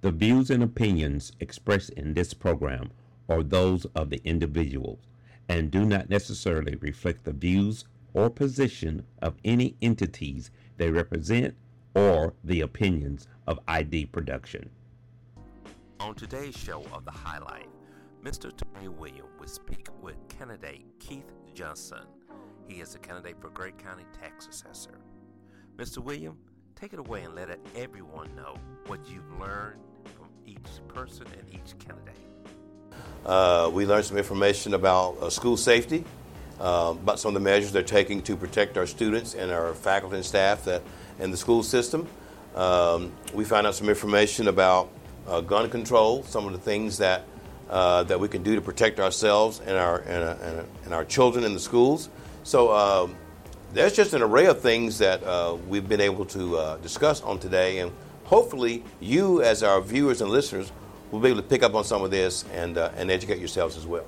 The views and opinions expressed in this program are those of the individuals and do not necessarily reflect the views or position of any entities they represent or the opinions of ID Production. On today's show of The Highlight, Mr. Tony William will speak with candidate Keith Johnson. He is a candidate for Gregg County Tax Assessor. Mr. William, take it away and let everyone know what you've learned each person and each candidate. Uh, we learned some information about uh, school safety, uh, about some of the measures they're taking to protect our students and our faculty and staff that, in the school system. Um, we found out some information about uh, gun control, some of the things that uh, that we can do to protect ourselves and our and, uh, and, and our children in the schools. So um, there's just an array of things that we've been able to discuss on today, and hopefully you, as our viewers and listeners, will be able to pick up on some of this and, uh, and educate yourselves as well.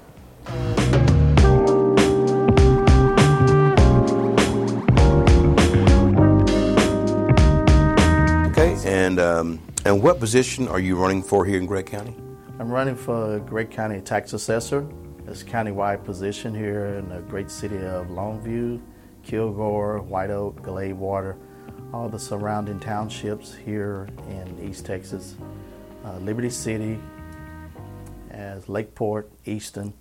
Okay, and, um, and what position are you running for here in Gregg County? I'm running for Gregg County Tax Assessor. It's a countywide position here in the great city of Longview, Kilgore, White Oak, Gladewater, all the surrounding townships here in East Texas uh, Liberty City, as Lakeport, Easton.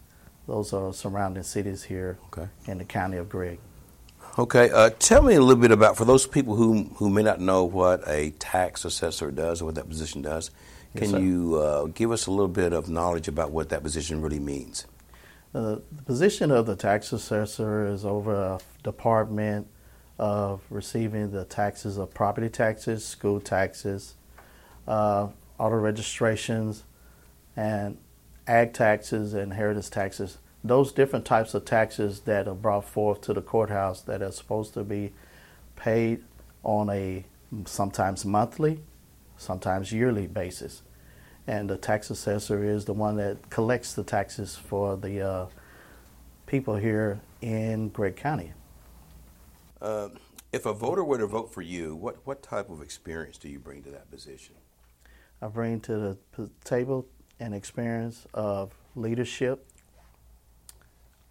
Those are surrounding cities here okay. in the county of Gregg. Okay, uh, tell me a little bit about for those people who who may not know what a tax assessor does or what that position does. Can yes, you uh, give us a little bit of knowledge about what that position really means? Uh, the position of the tax assessor is over a department of receiving the taxes of property taxes, school taxes, uh, auto registrations, and ag taxes and heritage taxes. Those different types of taxes that are brought forth to the courthouse that are supposed to be paid on a sometimes monthly, sometimes yearly basis. And the tax assessor is the one that collects the taxes for the uh, people here in Gregg County. Uh, if a voter were to vote for you, what, what type of experience do you bring to that position? I bring to the table an experience of leadership,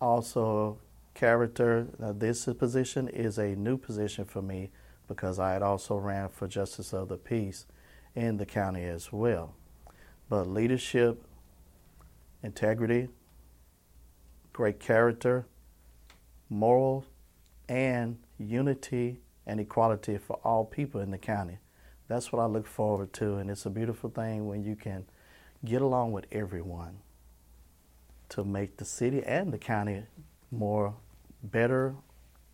also character. Now, this position is a new position for me because I had also ran for justice of the peace in the county as well. But leadership, integrity, great character, moral, and unity and equality for all people in the county that's what I look forward to. And it's a beautiful thing when you can get along with everyone to make the city and the county more better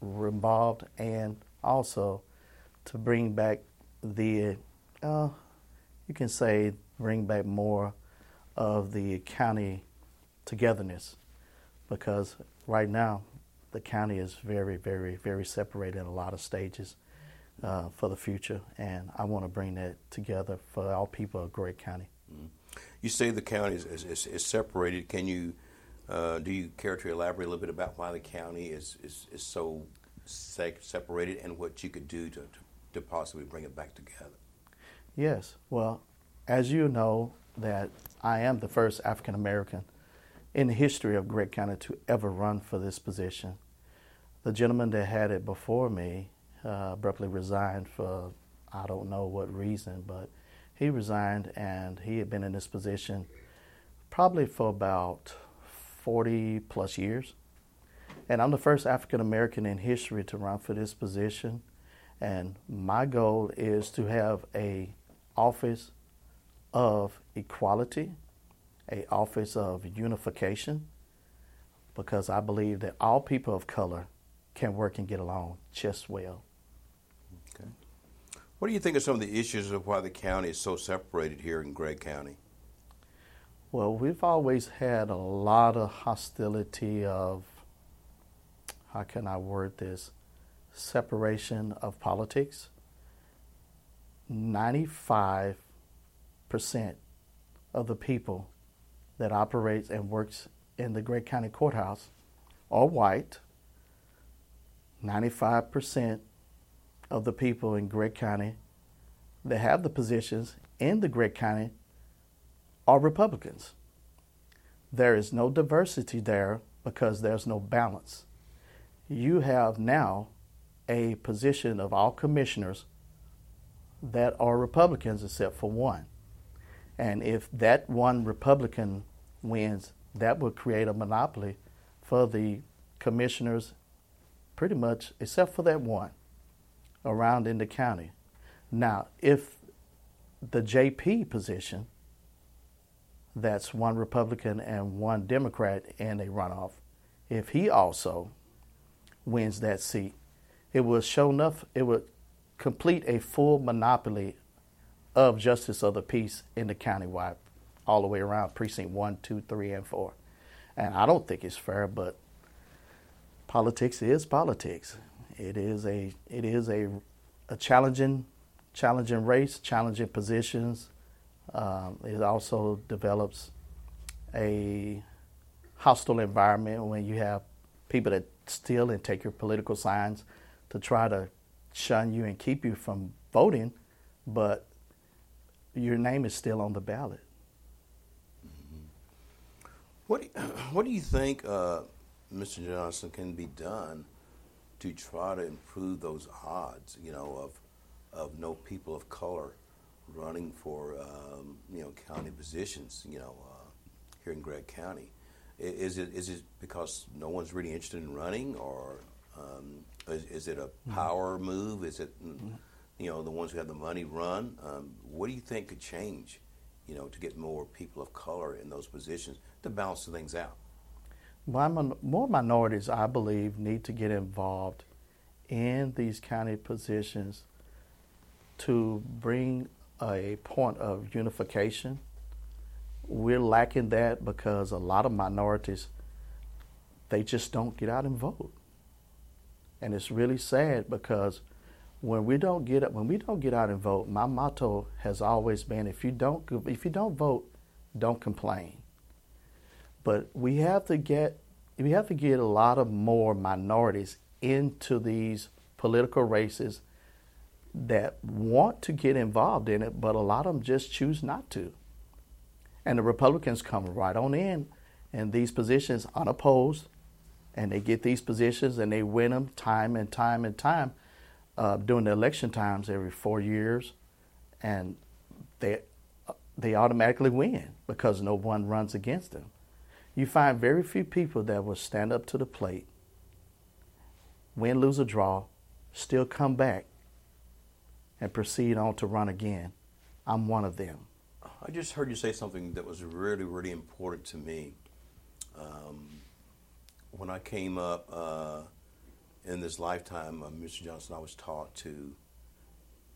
involved and also to bring back the uh, you can say bring back more of the county togetherness because right now the county is very very very separated in a lot of stages uh, for the future, and I want to bring that together for all people of Gregg County. Mm-hmm. You say the county is, is, is separated. Can you uh, do you care to elaborate a little bit about why the county is is, is so separated and what you could do to, to, to possibly bring it back together? Yes. Well, as you know, that I am the first African American in the history of Gregg County to ever run for this position. The gentleman that had it before me uh, abruptly resigned for I don't know what reason, but he resigned and he had been in this position probably for about 40 plus years. And I'm the first African American in history to run for this position. And my goal is to have a office of equality, a office of unification, because I believe that all people of color can work and get along just well. Okay. What do you think of some of the issues of why the county is so separated here in Gregg County? Well, we've always had a lot of hostility of, how can I word this, separation of politics. 95% of the people that operates and works in the Gregg County Courthouse are white. 95% of the people in Gregg County that have the positions in the Gregg County are Republicans. There is no diversity there because there's no balance. You have now a position of all commissioners that are Republicans except for one. And if that one Republican wins, that would create a monopoly for the commissioners, pretty much, except for that one, around in the county. Now, if the JP position, that's one Republican and one Democrat in a runoff, if he also wins that seat, it would show enough, it would complete a full monopoly of justice of the peace in the countywide, all the way around precinct one, two, three, and four. And I don't think it's fair, but politics is politics. It is a it is a a challenging challenging race, challenging positions. Um, it also develops a hostile environment when you have people that steal and take your political signs to try to shun you and keep you from voting, but your name is still on the ballot. Mm-hmm. What do you, what do you think, uh, Mr. Johnson, can be done to try to improve those odds? You know, of of no people of color running for um, you know county positions. You know, uh, here in Gregg County, is it is it because no one's really interested in running, or um, is, is, it a mm-hmm. power mm-hmm. move? Is it mm-hmm you know, the ones who have the money run. Um, what do you think could change, you know, to get more people of color in those positions to balance things out? More minorities, I believe, need to get involved in these county positions to bring a point of unification. We're lacking that because a lot of minorities, they just don't get out and vote. And it's really sad because when we don't get when we don't get out and vote, my motto has always been: if you don't if you don't vote, don't complain. But we have to get we have to get a lot of more minorities into these political races that want to get involved in it, but a lot of them just choose not to. And the Republicans come right on in in these positions unopposed, and they get these positions and they win them time and time and time uh, during the election times every four years, and they they automatically win because no one runs against them. You find very few people that will stand up to the plate, win, lose, or draw, still come back and proceed on to run again. I'm one of them. I just heard you say something that was really, really important to me. Um, when I came up, uh, in this lifetime, uh, Mr. Johnson, I was taught to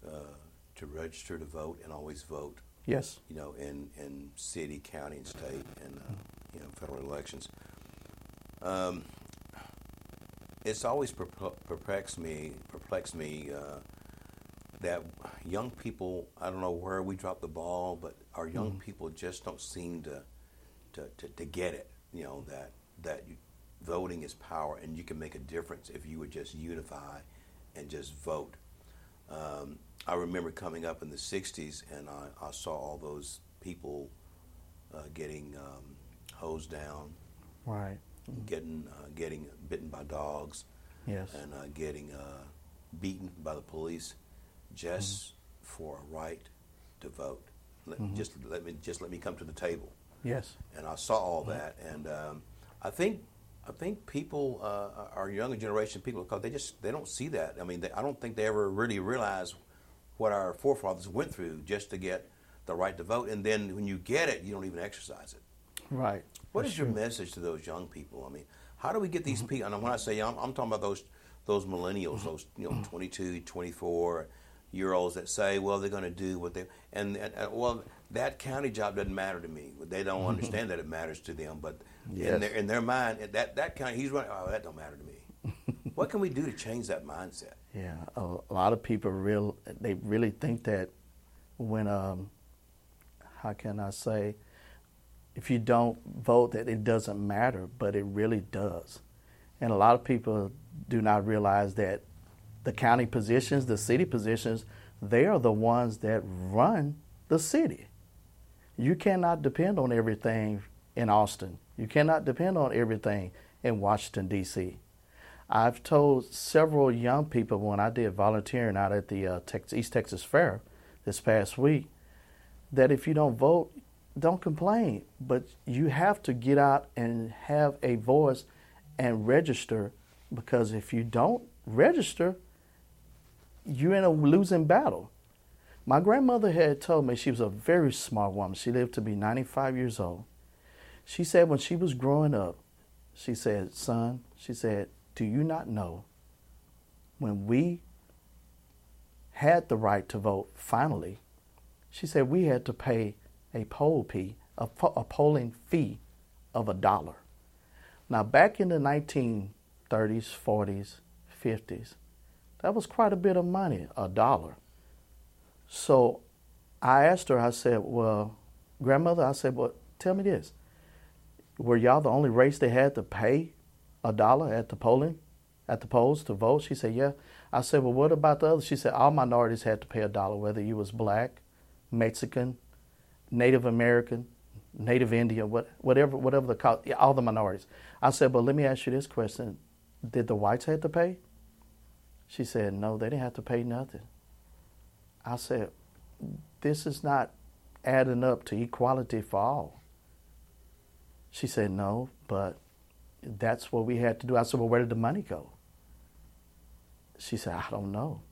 uh, to register to vote and always vote. Yes. You know, in, in city, county, and state, and uh, you know, federal elections. Um, it's always perplexed me, perplexed me uh, that young people. I don't know where we drop the ball, but our young mm. people just don't seem to, to, to, to get it. You know that that you, voting is power, and you can make a difference if you would just unify and just vote. Um, I remember coming up in the 60s and I, I saw all those people uh, getting um, hosed down. Right. Getting, uh, getting bitten by dogs. Yes. And uh, getting uh, beaten by the police just mm-hmm. for a right to vote. Let, mm-hmm. Just let me just let me come to the table. Yes. And I saw all that, and um, I think I think people, uh, our younger generation people, because they just they don't see that. I mean, they, I don't think they ever really realize what our forefathers went through just to get the right to vote, and then when you get it, you don't even exercise it. Right. What That's is your true. message to those young people? I mean, how do we get these mm-hmm. people? And when I say young, I'm, I'm talking about those those millennials, those you know, 22, 24 year olds that say, well, they're going to do what they and, and, and well, that county job doesn't matter to me. They don't understand that it matters to them, but yes. in their in their mind, that that county he's running. Oh, that don't matter to me. what can we do to change that mindset? Yeah, a, a lot of people real they really think that when um, how can I say, if you don't vote, that it doesn't matter, but it really does. And a lot of people do not realize that the county positions, the city positions, they are the ones that run the city. You cannot depend on everything in Austin. You cannot depend on everything in Washington, D.C. I've told several young people when I did volunteering out at the uh, East Texas Fair this past week that if you don't vote, don't complain. But you have to get out and have a voice and register because if you don't register, you're in a losing battle. My grandmother had told me she was a very smart woman. She lived to be 95 years old. She said when she was growing up, she said, Son, she said, Do you not know when we had the right to vote finally? She said we had to pay a poll fee, a, a polling fee of a dollar. Now, back in the 1930s, 40s, 50s, that was quite a bit of money, a dollar. So I asked her, I said, Well, grandmother, I said, Well, tell me this were y'all the only race they had to pay a dollar at the polling, at the polls to vote? She said, yeah. I said, well, what about the others? She said, all minorities had to pay a dollar, whether you was black, Mexican, Native American, Native Indian, what, whatever, whatever the all the minorities. I said, but let me ask you this question: Did the whites have to pay? She said, no, they didn't have to pay nothing. I said, this is not adding up to equality for all. She said, No, but that's what we had to do. I said, Well, where did the money go? She said, I don't know.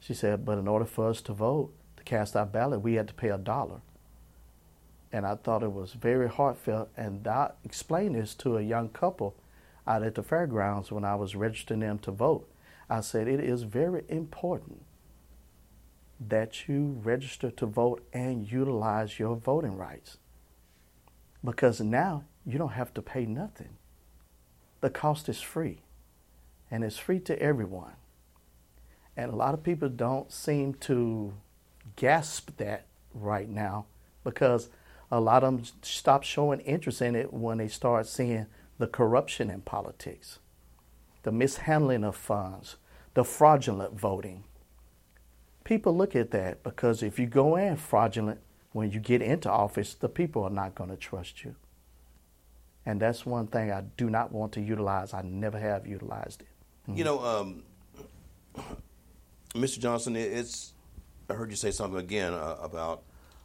She said, But in order for us to vote, to cast our ballot, we had to pay a dollar. And I thought it was very heartfelt. And I explained this to a young couple out at the fairgrounds when I was registering them to vote. I said, It is very important that you register to vote and utilize your voting rights because now you don't have to pay nothing. The cost is free, and it's free to everyone. And a lot of people don't seem to gasp that right now because a lot of them stop showing interest in it when they start seeing the corruption in politics, the mishandling of funds, the fraudulent voting. People look at that because if you go in fraudulent, when you get into office, the people are not going to trust you. And that's one thing I do not want to utilize. I never have utilized it. Mm-hmm. You know, um, Mr. Johnson, it's I heard you say something again uh, about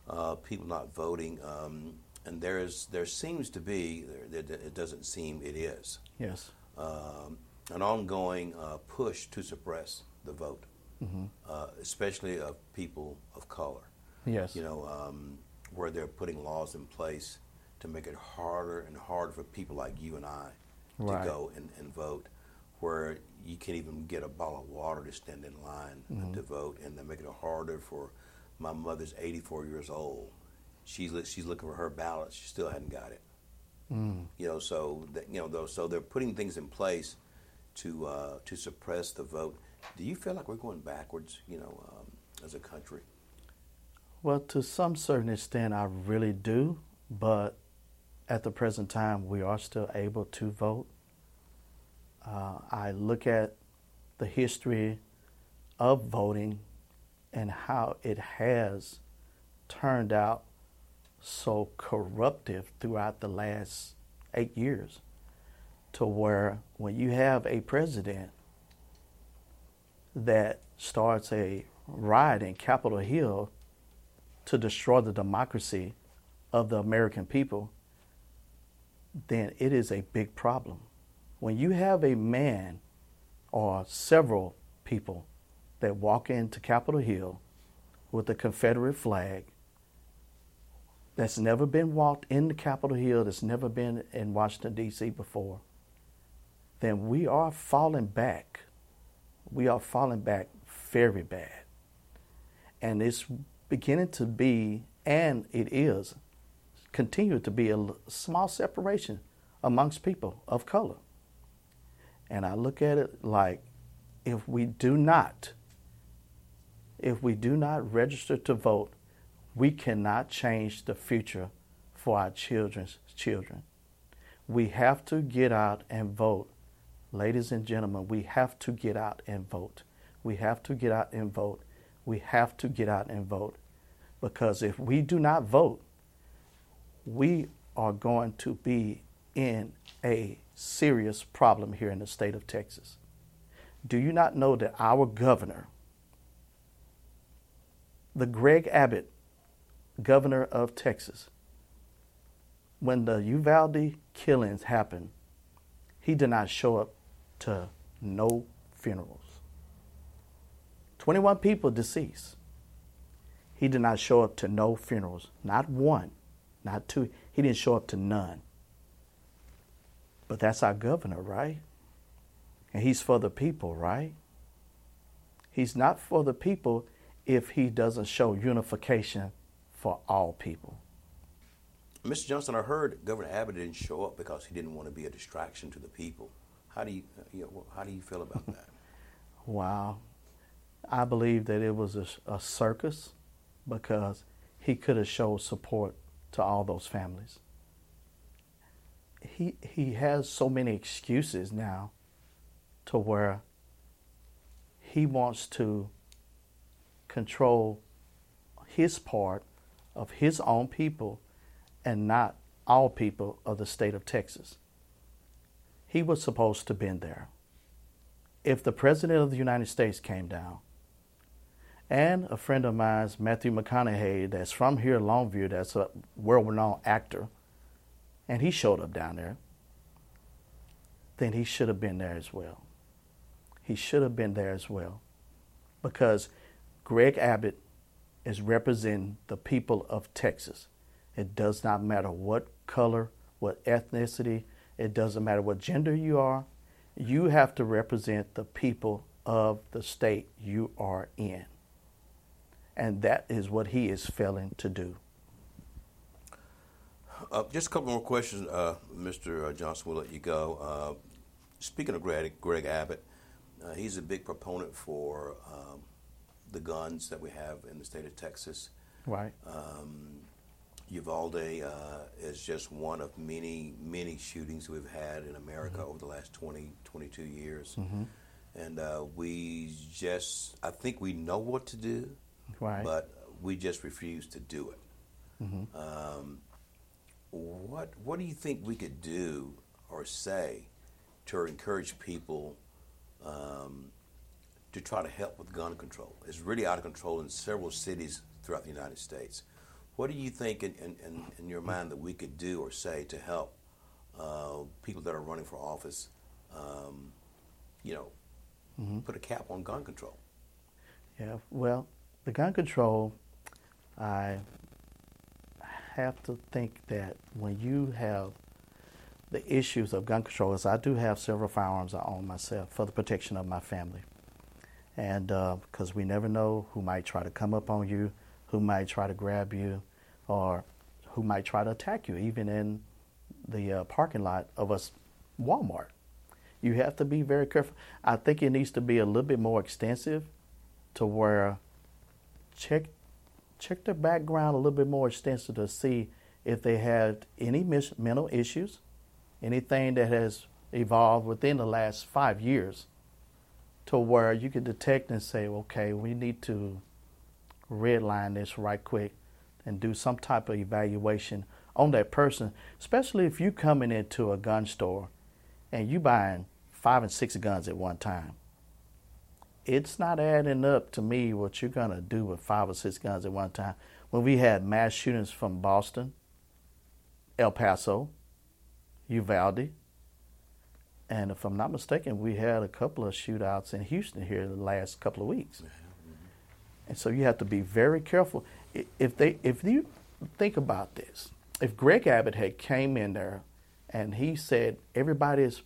uh, people not voting, um, and there is there seems to be it doesn't seem it is yes um, an ongoing uh, push to suppress the vote, mm-hmm. Uh, especially of people of color. Yes. You know, um, where they're putting laws in place to make it harder and harder for people like you and I right. to go and, and, vote, where you can't even get a bottle of water to stand in line mm-hmm. to vote, and they make it harder for my mother's 84 years old. She's she's looking for her ballot. She still hadn't got it. Mm. You know, so that, you know, though, so they're putting things in place to uh, to suppress the vote. Do you feel like we're going backwards? You know, um, as a country. Well, to some certain extent, I really do, but at the present time, we are still able to vote. Uh, I look at the history of voting and how it has turned out so corruptive throughout the last eight years to where when you have a president that starts a riot in Capitol Hill to destroy the democracy of the American people, then it is a big problem. When you have a man or several people that walk into Capitol Hill with a Confederate flag that's never been walked in the Capitol Hill, that's never been in Washington, D.C. before, then we are falling back. We are falling back very bad. And it's beginning to be, and it is, continue to be a small separation amongst people of color. And I look at it like if we do not, if we do not register to vote, we cannot change the future for our children's children. We have to get out and vote. Ladies and gentlemen, we have to get out and vote. We have to get out and vote we have to get out and vote. Because if we do not vote, we are going to be in a serious problem here in the state of Texas. Do you not know that our governor, the Greg Abbott, governor of Texas, when the Uvalde killings happened, he did not show up to no funerals. 21 people deceased. He did not show up to no funerals, not one, not two. He didn't show up to none. But that's our governor, right? And he's for the people, right? He's not for the people if he doesn't show unification for all people. Mr. Johnson, I heard Governor Abbott didn't show up because he didn't want to be a distraction to the people. How do you, you know, how do you feel about that? wow. I believe that it was a, a circus because he could have showed support to all those families. He, he has so many excuses now to where he wants to control his part of his own people and not all people of the state of Texas. He was supposed to been there. If the President of the United States came down, and a friend of mine, Matthew McConaughey, that's from here, Longview, that's a world-renowned actor, and he showed up down there, then he should have been there as well. He should have been there as well. Because Greg Abbott is representing the people of Texas. It does not matter what color, what ethnicity, it doesn't matter what gender you are. You have to represent the people of the state you are in. And that is what he is failing to do. Uh, just a couple more questions, uh, Mr. Uh, Johnson. We'll let you go. Uh, speaking of Greg, Greg Abbott, uh, he's a big proponent for um, the guns that we have in the state of Texas. Right. Um, Uvalde uh, is just one of many, many shootings we've had in America mm-hmm. over the last 20, 22 years. Mm-hmm. And uh, we just, I think we know what to do, right. but we just refuse to do it. Mm-hmm. Um, what, what do you think we could do or say to encourage people um, to try to help with gun control. It's really out of control in several cities throughout the United States. What do you think in, in, in your mind that we could do or say to help uh, people that are running for office, um, you know, mm-hmm. put a cap on gun control? Yeah, well, the gun control, I have to think that when you have the issues of gun control is I do have several firearms I own myself for the protection of my family. And because uh, we never know who might try to come up on you, who might try to grab you, or who might try to attack you, even in the uh, parking lot of a Walmart. You have to be very careful. I think it needs to be a little bit more extensive to where check check their background a little bit more extensive to see if they had any mis- mental issues, anything that has evolved within the last five years to where you can detect and say, okay, we need to redline this right quick and do some type of evaluation on that person, especially if you coming into a gun store and you buying five and six guns at one time. It's not adding up to me what you're gonna do with five or six guns at one time. When we had mass shootings from Boston, El Paso, Uvalde. And if I'm not mistaken, we had a couple of shootouts in Houston here the last couple of weeks. And so you have to be very careful. If they, if you think about this, if Greg Abbott had came in there and he said everybody is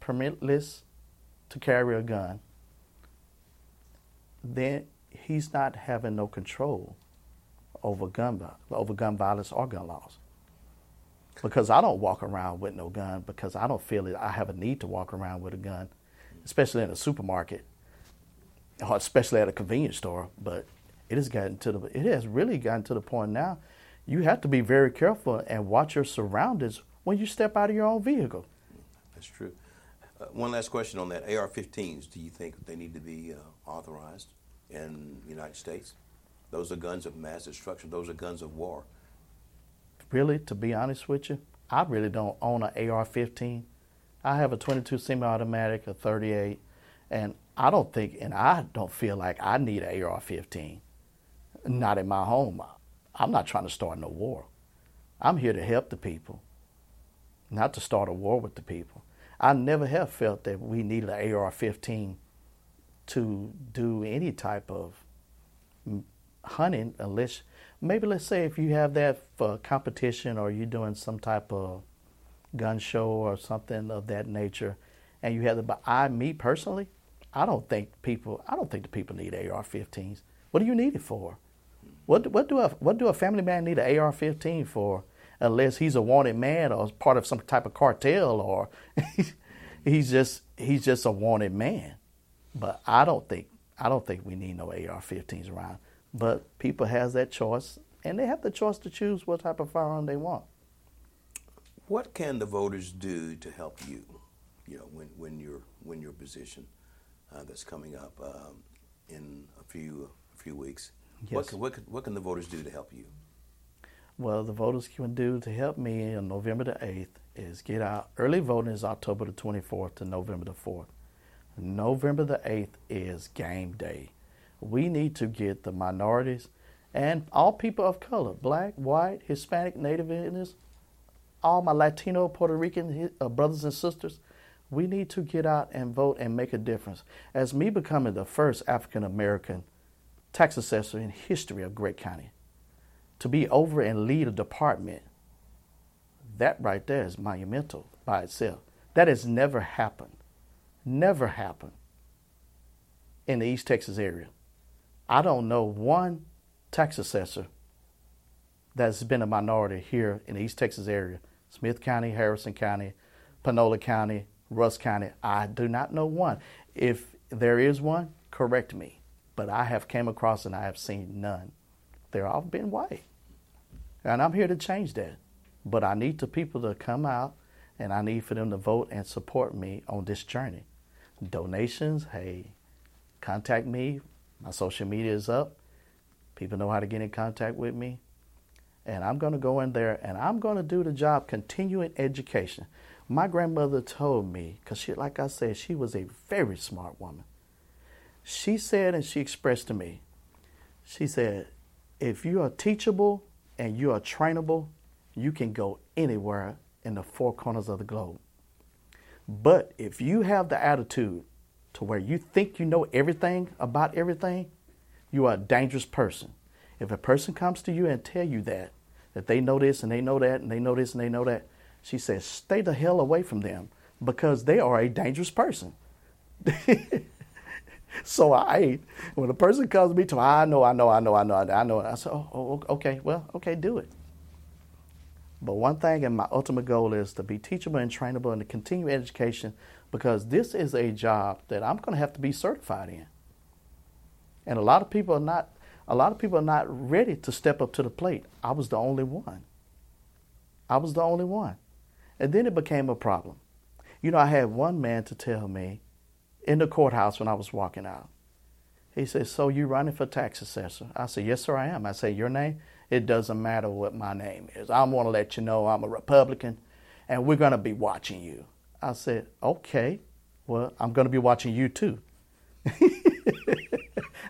permitless to carry a gun, then he's not having no control over gun over gun violence or gun laws because I don't walk around with no gun because I don't feel it. I have a need to walk around with a gun, especially in a supermarket, especially at a convenience store. But it has gotten to the it has really gotten to the point now. You have to be very careful and watch your surroundings when you step out of your own vehicle. That's true. Uh, one last question on that: AR-15s. Do you think they need to be uh, authorized in the United States? Those are guns of mass destruction. Those are guns of war really, to be honest with you, I really don't own an AR-15. I have a 22 semi-automatic, a 38, and I don't think, and I don't feel like I need an AR-15. Not in my home. I'm not trying to start no war. I'm here to help the people, not to start a war with the people. I never have felt that we needed an AR-15 to do any type of hunting unless maybe let's say if you have that for competition or you're doing some type of gun show or something of that nature and you have the but I me personally I don't think people I don't think the people need AR-15s. What do you need it for? What what do a what do a family man need an AR-15 for unless he's a wanted man or part of some type of cartel or he's just he's just a wanted man. But I don't think I don't think we need no AR-15s around. But people has that choice, and they have the choice to choose what type of firearm they want. What can the voters do to help you? You know, when when your when your position that's coming up um, in a few a few weeks. Yes. What can, what, can, what can the voters do to help you? Well, the voters can do to help me on November the 8th is get out. Early voting is October the 24th to November the 4th. November the 8th is game day. We need to get the minorities and all people of color black, white, Hispanic, Native Indians, all my Latino, Puerto Rican uh, brothers and sisters. We need to get out and vote and make a difference. As me becoming the first African American tax assessor in history of Gregg County, to be over and lead a department, that right there is monumental by itself. That has never happened never happened in the East Texas area. I don't know one tax assessor that's been a minority here in the East Texas area Smith County, Harrison County, Panola County, Rusk County. I do not know one. If there is one, correct me. But I have came across and I have seen none. They're all been white. And I'm here to change that. But I need the people to come out and I need for them to vote and support me on this journey donations, hey, contact me. My social media is up. People know how to get in contact with me. And I'm going to go in there and I'm going to do the job continuing education. My grandmother told me, because she, like I said, she was a very smart woman. She said, and she expressed to me, she said, if you are teachable and you are trainable, you can go anywhere in the four corners of the globe. But if you have the attitude to where you think you know everything about everything, you are a dangerous person. If a person comes to you and tell you that, that they know this and they know that and they know this and they know that, she says, stay the hell away from them because they are a dangerous person. so I, when a person comes to me to, I know, I know, I know, I know, I know, I say, oh, oh, oh, okay, well, okay, do it. But one thing, and my ultimate goal is to be teachable and trainable and to continue education because this is a job that I'm going to have to be certified in. And a lot of people are not. A lot of people are not ready to step up to the plate. I was the only one. I was the only one. And then it became a problem. You know, I had one man to tell me in the courthouse when I was walking out. He said, So you running for tax assessor? I said, Yes, sir, I am. I said, Your name? it doesn't matter what my name is. I want to let you know I'm a Republican and we're going to be watching you. I said, okay, well, I'm going to be watching you too.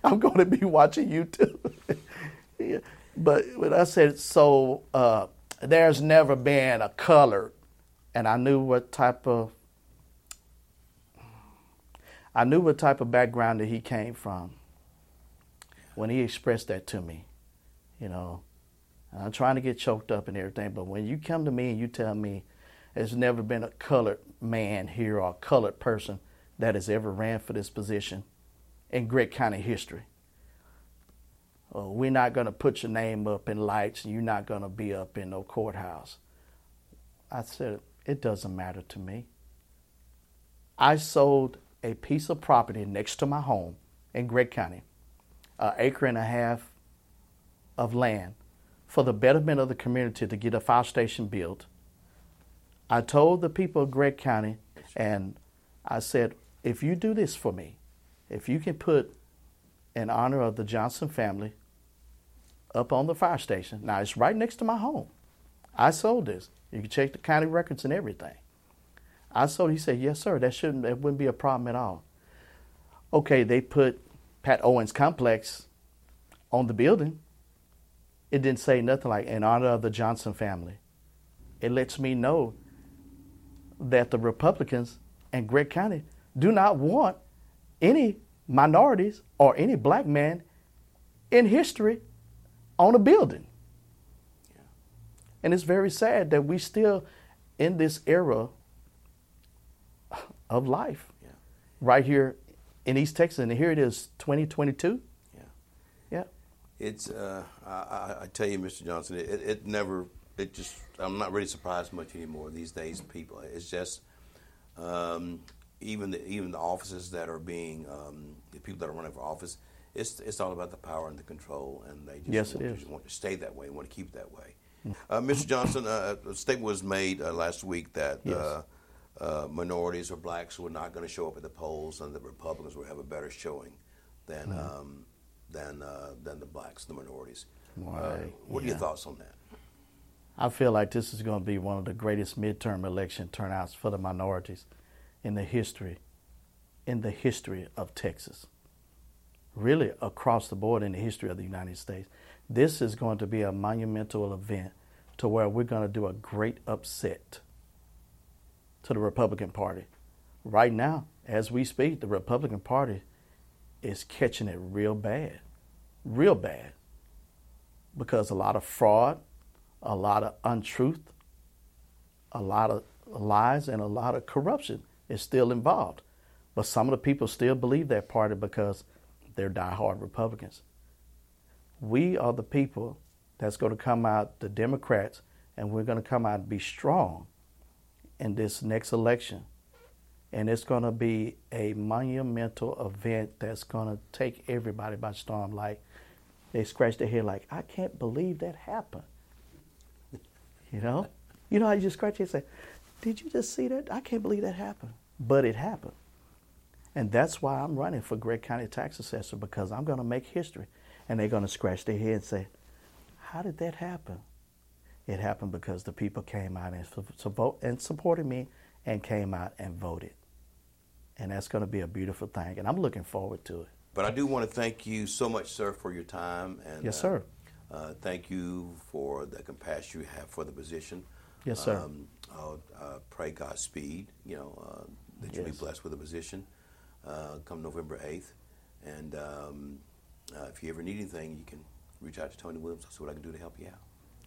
I'm going to be watching you too. yeah. But, when I said, so uh, there's never been a color, and I knew what type of I knew what type of background that he came from when he expressed that to me. You know, I'm trying to get choked up and everything, but when you come to me and you tell me there's never been a colored man here or a colored person that has ever ran for this position in Gregg County history, well, we're not going to put your name up in lights and you're not going to be up in no courthouse. I said, it doesn't matter to me. I sold a piece of property next to my home in Gregg County, an acre and a half of land for the betterment of the community to get a fire station built. I told the people of Gregg County, and I said, if you do this for me, if you can put in honor of the Johnson family up on the fire station, now it's right next to my home. I sold this. You can check the county records and everything. I sold. He said, yes, sir. That shouldn't. That wouldn't be a problem at all. Okay, they put Pat Owens Complex on the building. It didn't say nothing like in honor of the Johnson family. It lets me know that the Republicans and Gregg County do not want any minorities or any black man in history on a building. And it's very sad that we still in this era of life yeah. right here in East Texas. And here it is, 2022. Yeah. Yeah. It's, uh, I, I, tell you, Mr. Johnson, it, it never, it just, I'm not really surprised much anymore these days, people. It's just, um, even the even the offices that are being um, the people that are running for office, it's it's all about the power and the control, and they just yes, want, is. want to stay that way, want to keep it that way. Uh, Mr. Johnson, uh, a statement was made uh, last week that yes. Uh, uh, minorities or blacks were not going to show up at the polls, and the Republicans would have a better showing than mm. um, than uh, than the blacks, the minorities. Right. what yeah. are your thoughts on that? I feel like this is going to be one of the greatest midterm election turnouts for the minorities in the history, in the history of Texas. Really across the board in the history of the United States. This is going to be a monumental event to where we're going to do a great upset to the Republican Party. Right now, as we speak, the Republican Party is catching it real bad, real bad, because a lot of fraud, a lot of untruth, a lot of lies, and a lot of corruption is still involved. But some of the people still believe that party because they're diehard Republicans. We are the people that's going to come out, the Democrats, and we're going to come out and be strong in this next election. And it's going to be a monumental event that's going to take everybody by storm. Like they scratch their head, like, I can't believe that happened. you know? You know how you just scratch your head and say, did you just see that? I can't believe that happened. But it happened. And that's why I'm running for Gregg County Tax Assessor because I'm going to make history. And they're going to scratch their head and say, How did that happen? It happened because the people came out and, and supported me and came out and voted. And that's going to be a beautiful thing. And I'm looking forward to it. But I do want to thank you so much, sir, for your time. And, yes, sir. Uh, uh, thank you for the compassion you have for the position. Yes, sir. Um, I'll uh, pray Godspeed, you know, uh, that you'll be blessed with a position uh, come November 8th. And um, uh, if you ever need anything, you can reach out to Tony Williams. I'll see what I can do to help you out.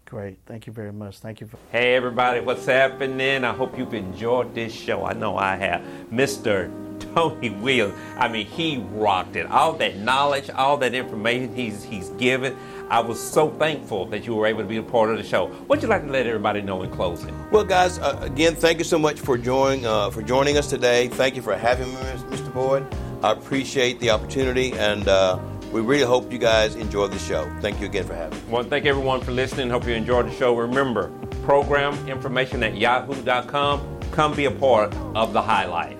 Great. Thank you very much. Thank you. For- hey, everybody, what's happening? I hope you've enjoyed this show. I know I have. Mr. Tony Williams, I mean, he rocked it. All that knowledge, all that information he's, he's given. I was so thankful that you were able to be a part of the show. What'd you like to let everybody know in closing? Well, guys, uh, again, thank you so much for joining uh, for joining us today. Thank you for having me, Mr. Boyd. I appreciate the opportunity, and uh, we really hope you guys enjoy the show. Thank you again for having me. Well, thank everyone for listening. Hope you enjoyed the show. Remember, program information at yahoo.com. Come be a part of the highlight.